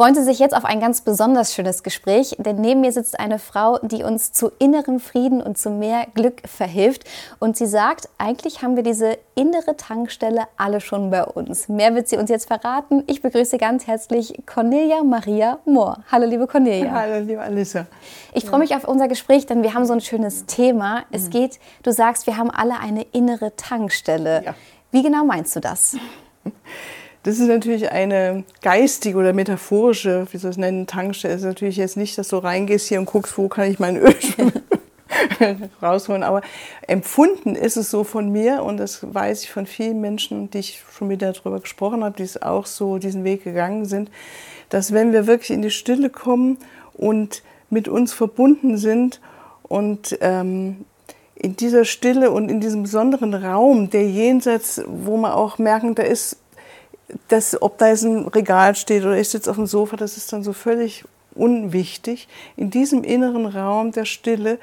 Freuen Sie sich jetzt auf ein ganz besonders schönes Gespräch, denn neben mir sitzt eine Frau, die uns zu innerem Frieden und zu mehr Glück verhilft. Und sie sagt, eigentlich haben wir diese innere Tankstelle alle schon bei uns. Mehr wird sie uns jetzt verraten. Ich begrüße ganz herzlich Cornelia Maria Mohr. Hallo, liebe Cornelia. Hallo, liebe Alissa. Ich freue mich auf unser Gespräch, denn wir haben so ein schönes Thema. Es mhm. geht, du sagst, wir haben alle eine innere Tankstelle. Ja. Wie genau meinst du das? Das ist natürlich eine geistige oder metaphorische, wie soll ich es nennen, Tankstelle. Es ist natürlich jetzt nicht, dass du reingehst hier und guckst, wo kann ich mein Öl rausholen. Aber empfunden ist es so von mir und das weiß ich von vielen Menschen, die ich schon wieder darüber gesprochen habe, die es auch so diesen Weg gegangen sind, dass wenn wir wirklich in die Stille kommen und mit uns verbunden sind und ähm, in dieser Stille und in diesem besonderen Raum, der jenseits, wo man auch merken, da ist das, ob da jetzt ein Regal steht oder ich sitze auf dem Sofa, das ist dann so völlig unwichtig. In diesem inneren Raum der Stille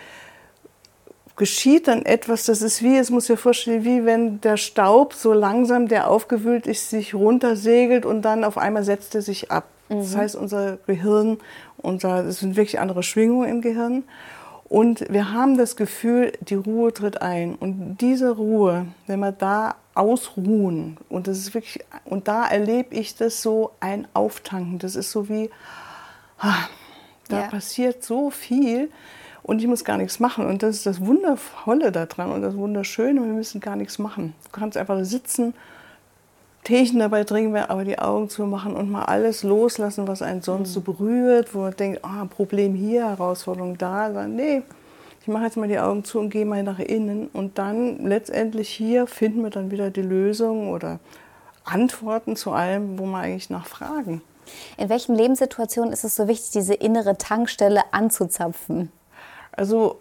geschieht dann etwas, das ist wie, es muss ja vorstellen, wie wenn der Staub so langsam, der aufgewühlt ist, sich runtersegelt und dann auf einmal setzt er sich ab. Mhm. Das heißt, unser Gehirn, unser, es sind wirklich andere Schwingungen im Gehirn. Und wir haben das Gefühl, die Ruhe tritt ein. Und diese Ruhe, wenn wir da ausruhen, und das ist wirklich, und da erlebe ich das so ein Auftanken. Das ist so wie, ah, da ja. passiert so viel und ich muss gar nichts machen. Und das ist das Wundervolle daran und das Wunderschöne, wir müssen gar nichts machen. Du kannst einfach sitzen Teechen dabei trinken, aber die Augen zu machen und mal alles loslassen, was einen sonst so berührt, wo man denkt, ah, Problem hier, Herausforderung da. Nee, ich mache jetzt mal die Augen zu und gehe mal nach innen. Und dann letztendlich hier finden wir dann wieder die Lösung oder Antworten zu allem, wo wir eigentlich nachfragen. In welchen Lebenssituationen ist es so wichtig, diese innere Tankstelle anzuzapfen? Also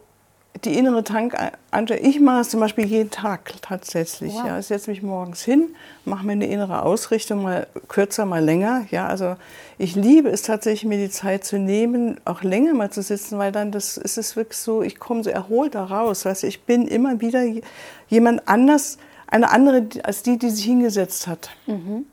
die innere Tankanstalt, ich mache es zum Beispiel jeden Tag tatsächlich. Wow. Ja, ich setze mich morgens hin, mache mir eine innere Ausrichtung, mal kürzer, mal länger. Ja, also ich liebe es tatsächlich, mir die Zeit zu nehmen, auch länger mal zu sitzen, weil dann das ist es wirklich so, ich komme so erholt da raus. Weißt du, ich bin immer wieder jemand anders, eine andere als die, die sich hingesetzt hat. Mhm.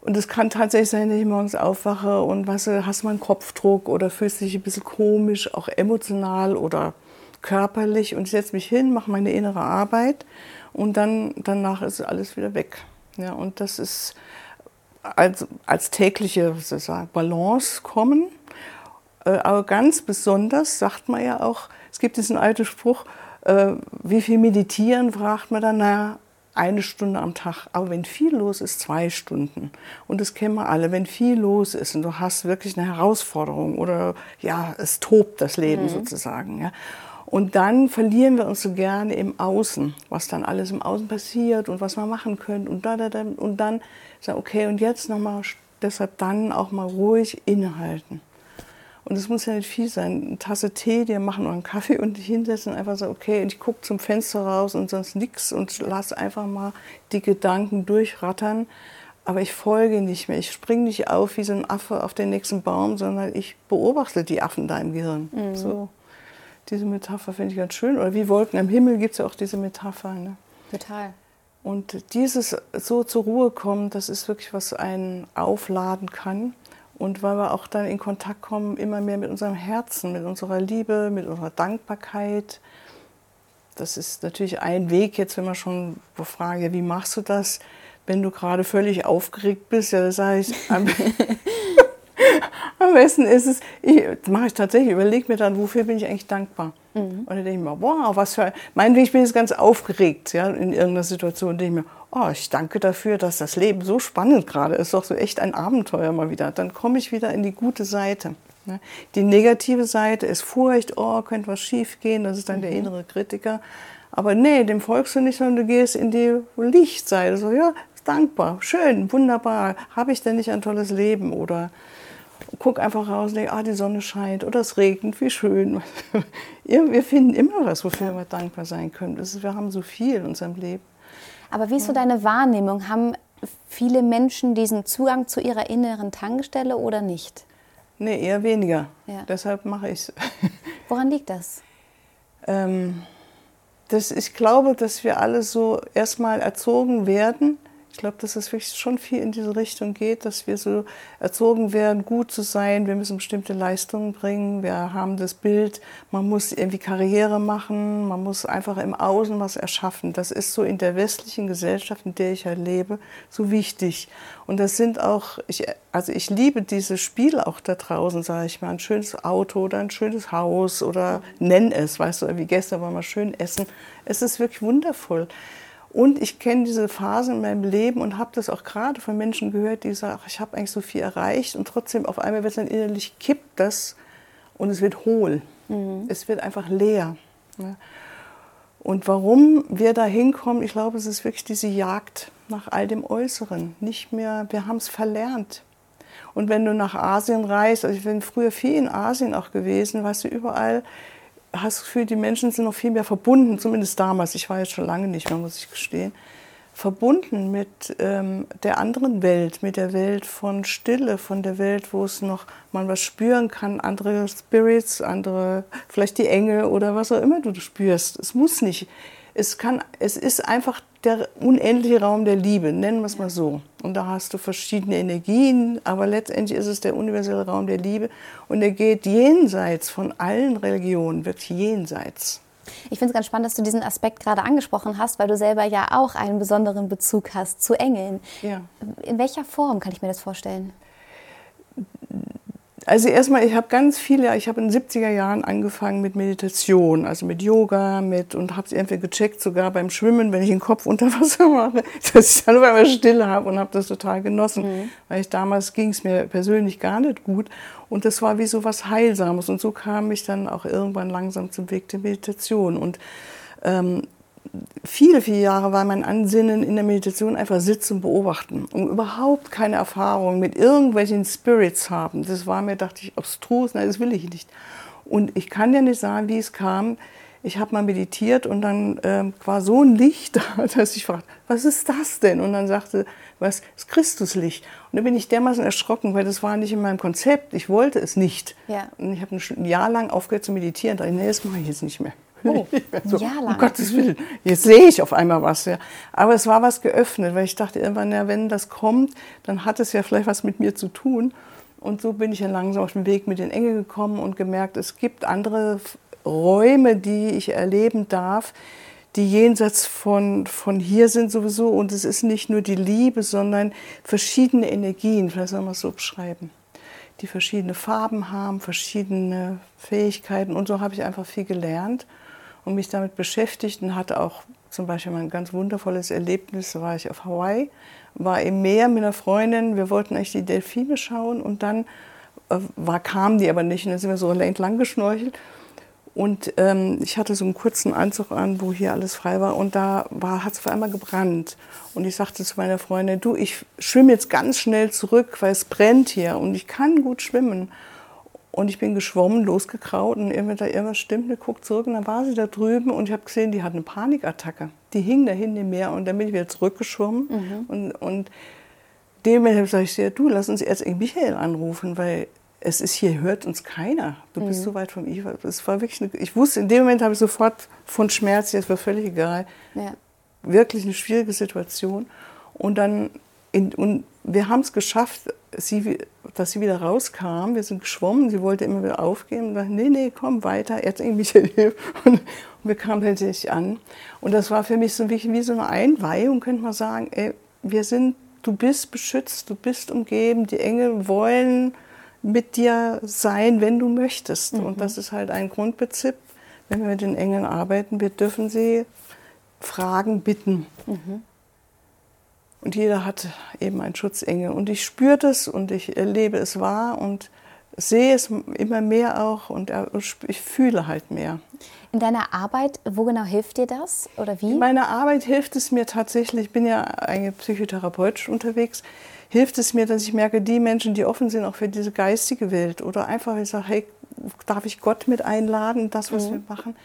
Und es kann tatsächlich sein, dass ich morgens aufwache und was, hast mal einen Kopfdruck oder fühlst dich ein bisschen komisch, auch emotional oder körperlich und ich setze mich hin, mache meine innere Arbeit und dann danach ist alles wieder weg. Ja, und das ist als, als tägliche sozusagen, Balance kommen. Äh, aber ganz besonders sagt man ja auch, es gibt diesen alten Spruch, äh, wie viel meditieren, fragt man dann, naja, eine Stunde am Tag. Aber wenn viel los ist, zwei Stunden. Und das kennen wir alle. Wenn viel los ist und du hast wirklich eine Herausforderung oder ja, es tobt das Leben mhm. sozusagen. Ja. Und dann verlieren wir uns so gerne im Außen, was dann alles im Außen passiert und was wir machen können und da, da, da. Und dann sagen, okay, und jetzt nochmal, deshalb dann auch mal ruhig innehalten. Und es muss ja nicht viel sein. Eine Tasse Tee, dir machen oder einen Kaffee und dich hinsetzen und einfach sagen, okay, und ich gucke zum Fenster raus und sonst nichts und lass einfach mal die Gedanken durchrattern. Aber ich folge nicht mehr. Ich springe nicht auf wie so ein Affe auf den nächsten Baum, sondern ich beobachte die Affen da im Gehirn. Mhm. So diese Metapher finde ich ganz schön. Oder wie Wolken am Himmel gibt es ja auch diese Metapher. Ne? Total. Und dieses so zur Ruhe kommen, das ist wirklich, was einen aufladen kann. Und weil wir auch dann in Kontakt kommen, immer mehr mit unserem Herzen, mit unserer Liebe, mit unserer Dankbarkeit. Das ist natürlich ein Weg, jetzt wenn man schon fragen, ja, wie machst du das, wenn du gerade völlig aufgeregt bist? Ja, das sage ich, Am besten ist es, ich, das mache ich tatsächlich, überlege mir dann, wofür bin ich eigentlich dankbar. Mhm. Und dann denke ich mir, wow, was für, meinetwegen, ich bin jetzt ganz aufgeregt ja, in irgendeiner Situation, denke ich mir, oh, ich danke dafür, dass das Leben so spannend gerade ist, doch so echt ein Abenteuer mal wieder. Dann komme ich wieder in die gute Seite. Ne? Die negative Seite ist Furcht, oh, könnte was schief gehen, das ist dann mhm. der innere Kritiker. Aber nee, dem folgst du nicht, sondern du gehst in die Lichtseite. So, ja, dankbar, schön, wunderbar, habe ich denn nicht ein tolles Leben? Oder guck einfach raus und denke, ah, die Sonne scheint oder es regnet, wie schön. wir finden immer was, wofür wir dankbar sein können. Ist, wir haben so viel in unserem Leben. Aber wie ist so deine Wahrnehmung? Haben viele Menschen diesen Zugang zu ihrer inneren Tankstelle oder nicht? Nee, eher weniger. Ja. Deshalb mache ich es. Woran liegt das? Ähm, das? Ich glaube, dass wir alle so erstmal erzogen werden, Ich glaube, dass es wirklich schon viel in diese Richtung geht, dass wir so erzogen werden, gut zu sein. Wir müssen bestimmte Leistungen bringen. Wir haben das Bild, man muss irgendwie Karriere machen, man muss einfach im Außen was erschaffen. Das ist so in der westlichen Gesellschaft, in der ich ja lebe, so wichtig. Und das sind auch, ich, also ich liebe diese Spiele auch da draußen, sage ich mal, ein schönes Auto oder ein schönes Haus oder nenn es, weißt du, wie gestern war mal schön essen. Es ist wirklich wundervoll. Und ich kenne diese Phase in meinem Leben und habe das auch gerade von Menschen gehört, die sagen, ach, ich habe eigentlich so viel erreicht und trotzdem auf einmal wird es dann innerlich kippt das und es wird hohl. Mhm. Es wird einfach leer. Ja. Und warum wir da hinkommen, ich glaube, es ist wirklich diese Jagd nach all dem Äußeren. Nicht mehr, wir haben es verlernt. Und wenn du nach Asien reist, also ich bin früher viel in Asien auch gewesen, weißt du, überall hast das Gefühl, die Menschen sind noch viel mehr verbunden, zumindest damals, ich war jetzt schon lange nicht mehr, muss ich gestehen, verbunden mit ähm, der anderen Welt, mit der Welt von Stille, von der Welt, wo es noch man was spüren kann, andere Spirits, andere, vielleicht die Engel oder was auch immer du spürst. Es muss nicht. Es, kann, es ist einfach der unendliche Raum der Liebe, nennen wir es mal so. Und da hast du verschiedene Energien, aber letztendlich ist es der universelle Raum der Liebe und er geht jenseits von allen Religionen, wird jenseits. Ich finde es ganz spannend, dass du diesen Aspekt gerade angesprochen hast, weil du selber ja auch einen besonderen Bezug hast zu Engeln. Ja. In welcher Form kann ich mir das vorstellen? Also erstmal, ich habe ganz viele, ich habe in den 70er Jahren angefangen mit Meditation, also mit Yoga, mit und habe es irgendwie gecheckt, sogar beim Schwimmen, wenn ich den Kopf unter Wasser mache, dass ich dann auf einmal Stille habe und habe das total genossen, mhm. weil ich damals ging es mir persönlich gar nicht gut. Und das war wie so was Heilsames. Und so kam ich dann auch irgendwann langsam zum Weg der Meditation. Und ähm, viele, viele Jahre war mein Ansinnen in der Meditation einfach sitzen und beobachten und überhaupt keine Erfahrung mit irgendwelchen Spirits haben. Das war mir, dachte ich, abstrus, nein, das will ich nicht. Und ich kann dir nicht sagen, wie es kam. Ich habe mal meditiert und dann ähm, war so ein Licht da, dass ich fragte, was ist das denn? Und dann sagte, was ist Christuslicht? Und da bin ich dermaßen erschrocken, weil das war nicht in meinem Konzept. Ich wollte es nicht. Ja. Und ich habe ein Jahr lang aufgehört zu meditieren. Da dachte ich, nee, das mache ich jetzt nicht mehr. Oh, so, um Gottes Willen, jetzt sehe ich auf einmal was. Ja. Aber es war was geöffnet, weil ich dachte irgendwann, ja, wenn das kommt, dann hat es ja vielleicht was mit mir zu tun. Und so bin ich dann langsam auf den Weg mit den Engeln gekommen und gemerkt, es gibt andere Räume, die ich erleben darf, die jenseits von, von hier sind sowieso. Und es ist nicht nur die Liebe, sondern verschiedene Energien, vielleicht soll man es so beschreiben, die verschiedene Farben haben, verschiedene Fähigkeiten. Und so habe ich einfach viel gelernt und mich damit beschäftigt und hatte auch zum Beispiel ein ganz wundervolles Erlebnis, da war ich auf Hawaii, war im Meer mit einer Freundin, wir wollten eigentlich die Delfine schauen und dann äh, war, kamen die aber nicht und dann sind wir so entlang geschnorchelt und ähm, ich hatte so einen kurzen Anzug an, wo hier alles frei war und da hat es auf einmal gebrannt und ich sagte zu meiner Freundin, du, ich schwimme jetzt ganz schnell zurück, weil es brennt hier und ich kann gut schwimmen und ich bin geschwommen, losgekraut und irgendwann da irgendwas stimmt, ich guckt zurück und dann war sie da drüben und ich habe gesehen, die hat eine Panikattacke. Die hing da hinten im Meer und dann bin ich wieder zurückgeschwommen mhm. und, und dem sage ich, ja, du, lass uns jetzt Michael anrufen, weil es ist hier, hört uns keiner. Du bist mhm. so weit vom Ich. Es war wirklich eine, ich wusste, in dem Moment habe ich sofort von Schmerz, jetzt war völlig egal. Ja. Wirklich eine schwierige Situation. Und dann, in, und wir haben es geschafft, sie, dass sie wieder rauskam. Wir sind geschwommen, sie wollte immer wieder aufgeben. Und dachte, nee, nee, komm weiter, jetzt irgendwie Michael. Und, und wir kamen tatsächlich an. Und das war für mich so wie, wie so eine Einweihung, könnte man sagen. Ey, wir sind, du bist beschützt, du bist umgeben, die Engel wollen mit dir sein, wenn du möchtest. Mhm. Und das ist halt ein Grundprinzip, wenn wir mit den Engeln arbeiten. Wir dürfen sie fragen, bitten. Mhm. Und jeder hat eben einen Schutzengel. Und ich spüre das und ich erlebe es wahr und sehe es immer mehr auch und ich fühle halt mehr. In deiner Arbeit, wo genau hilft dir das oder wie? In meiner Arbeit hilft es mir tatsächlich, ich bin ja eigentlich psychotherapeutisch unterwegs, hilft es mir, dass ich merke, die Menschen, die offen sind auch für diese geistige Welt oder einfach ich sage, hey, darf ich Gott mit einladen, das, was mhm. wir machen,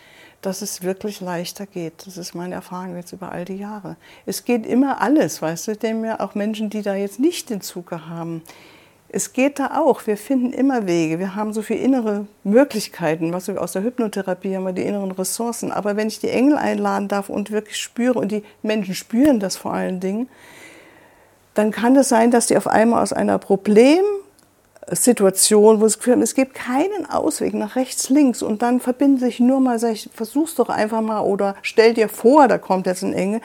dass es wirklich leichter geht. Das ist meine Erfahrung jetzt über all die Jahre. Es geht immer alles, weißt du, denn mir auch Menschen, die da jetzt nicht den Zucker haben. Es geht da auch. Wir finden immer Wege. Wir haben so viele innere Möglichkeiten. Was wir aus der Hypnotherapie haben wir die inneren Ressourcen. Aber wenn ich die Engel einladen darf und wirklich spüre und die Menschen spüren das vor allen Dingen, dann kann es sein, dass die auf einmal aus einer Problemsituation, wo es Gefühl es gibt keinen Ausweg nach rechts, links und dann verbinden sich nur mal, sag ich, versuch's doch einfach mal oder stell dir vor, da kommt jetzt ein Enge.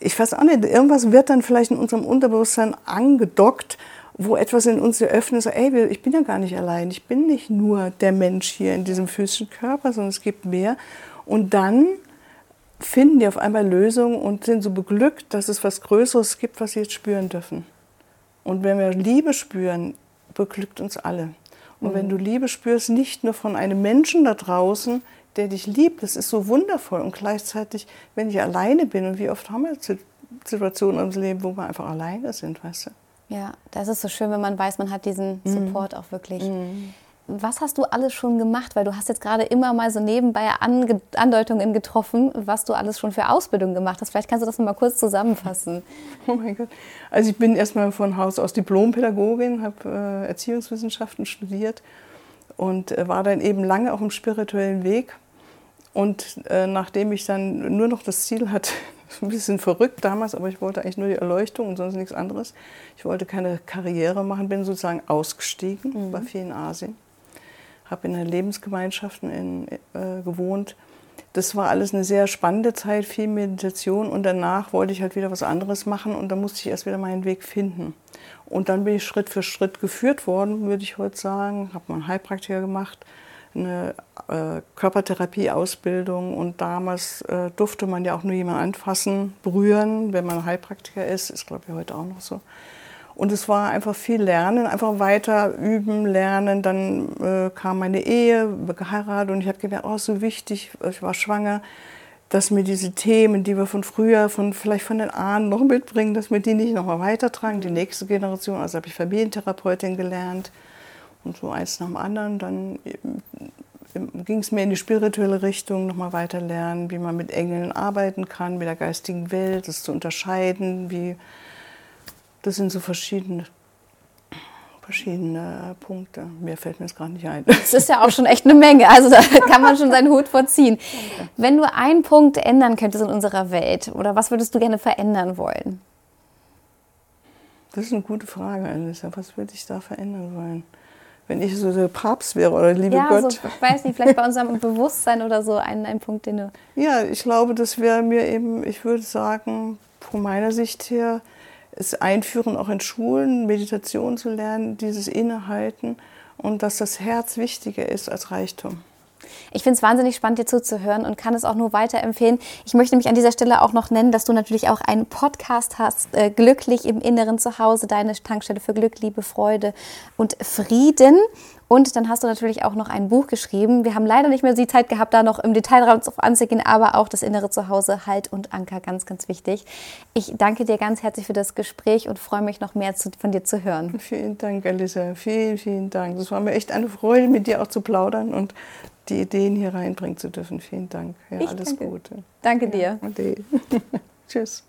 Ich weiß auch nicht, irgendwas wird dann vielleicht in unserem Unterbewusstsein angedockt, wo etwas in uns eröffnet, so, ey, ich bin ja gar nicht allein, ich bin nicht nur der Mensch hier in diesem physischen Körper, sondern es gibt mehr. Und dann finden die auf einmal Lösungen und sind so beglückt, dass es was Größeres gibt, was sie jetzt spüren dürfen. Und wenn wir Liebe spüren, beglückt uns alle. Und mhm. wenn du Liebe spürst, nicht nur von einem Menschen da draußen, der dich liebt, das ist so wundervoll. Und gleichzeitig, wenn ich alleine bin, und wie oft haben wir Situationen im Leben, wo wir einfach alleine sind, weißt du? Ja, das ist so schön, wenn man weiß, man hat diesen mhm. Support auch wirklich. Mhm was hast du alles schon gemacht? Weil du hast jetzt gerade immer mal so nebenbei Ange Andeutungen getroffen, was du alles schon für Ausbildung gemacht hast. Vielleicht kannst du das mal kurz zusammenfassen. Oh mein Gott. Also ich bin erstmal von Haus aus Diplompädagogin, habe äh, Erziehungswissenschaften studiert und äh, war dann eben lange auf dem spirituellen Weg. Und äh, nachdem ich dann nur noch das Ziel hatte, ein bisschen verrückt damals, aber ich wollte eigentlich nur die Erleuchtung und sonst nichts anderes. Ich wollte keine Karriere machen, bin sozusagen ausgestiegen, mhm. war viel in Asien habe in Lebensgemeinschaften in, äh, gewohnt. Das war alles eine sehr spannende Zeit, viel Meditation und danach wollte ich halt wieder was anderes machen und da musste ich erst wieder meinen Weg finden. Und dann bin ich Schritt für Schritt geführt worden, würde ich heute sagen, habe mal einen Heilpraktiker gemacht, eine äh, Körpertherapieausbildung und damals äh, durfte man ja auch nur jemanden anfassen, berühren, wenn man Heilpraktiker ist, ist glaube ich heute auch noch so. Und es war einfach viel Lernen, einfach weiter üben, lernen. Dann äh, kam meine Ehe, geheiratet und ich habe gemerkt, oh, so wichtig, ich war schwanger, dass mir diese Themen, die wir von früher, von vielleicht von den Ahnen noch mitbringen, dass wir die nicht nochmal weitertragen, die nächste Generation. Also habe ich Familientherapeutin gelernt und so eins nach dem anderen. Dann ähm, ging es mir in die spirituelle Richtung, nochmal weiter lernen, wie man mit Engeln arbeiten kann, mit der geistigen Welt, das zu unterscheiden, wie das sind so verschiedene, verschiedene Punkte. Mehr fällt mir jetzt gerade nicht ein. Das ist ja auch schon echt eine Menge. Also da kann man schon seinen Hut vorziehen. Wenn du einen Punkt ändern könntest in unserer Welt, oder was würdest du gerne verändern wollen? Das ist eine gute Frage, Alissa. Was würde ich da verändern wollen? Wenn ich so der Papst wäre oder liebe ja, Gott. So, ich weiß nicht, vielleicht bei unserem Bewusstsein oder so ein, ein Punkt, den du. Ja, ich glaube, das wäre mir eben, ich würde sagen, von meiner Sicht her, es einführen, auch in Schulen Meditation zu lernen, dieses Innehalten und dass das Herz wichtiger ist als Reichtum. Ich finde es wahnsinnig spannend, dir zuzuhören und kann es auch nur weiterempfehlen. Ich möchte mich an dieser Stelle auch noch nennen, dass du natürlich auch einen Podcast hast, äh, Glücklich im Inneren zu Hause, deine Tankstelle für Glück, Liebe, Freude und Frieden. Und dann hast du natürlich auch noch ein Buch geschrieben. Wir haben leider nicht mehr die Zeit gehabt, da noch im Detail drauf anzugehen, aber auch das innere Zuhause, Halt und Anker, ganz, ganz wichtig. Ich danke dir ganz herzlich für das Gespräch und freue mich noch mehr zu, von dir zu hören. Vielen Dank, Alisa. Vielen, vielen Dank. Das war mir echt eine Freude, mit dir auch zu plaudern und die Ideen hier reinbringen zu dürfen. Vielen Dank. Ja, ich alles danke. Gute. Danke dir. Ja, Tschüss.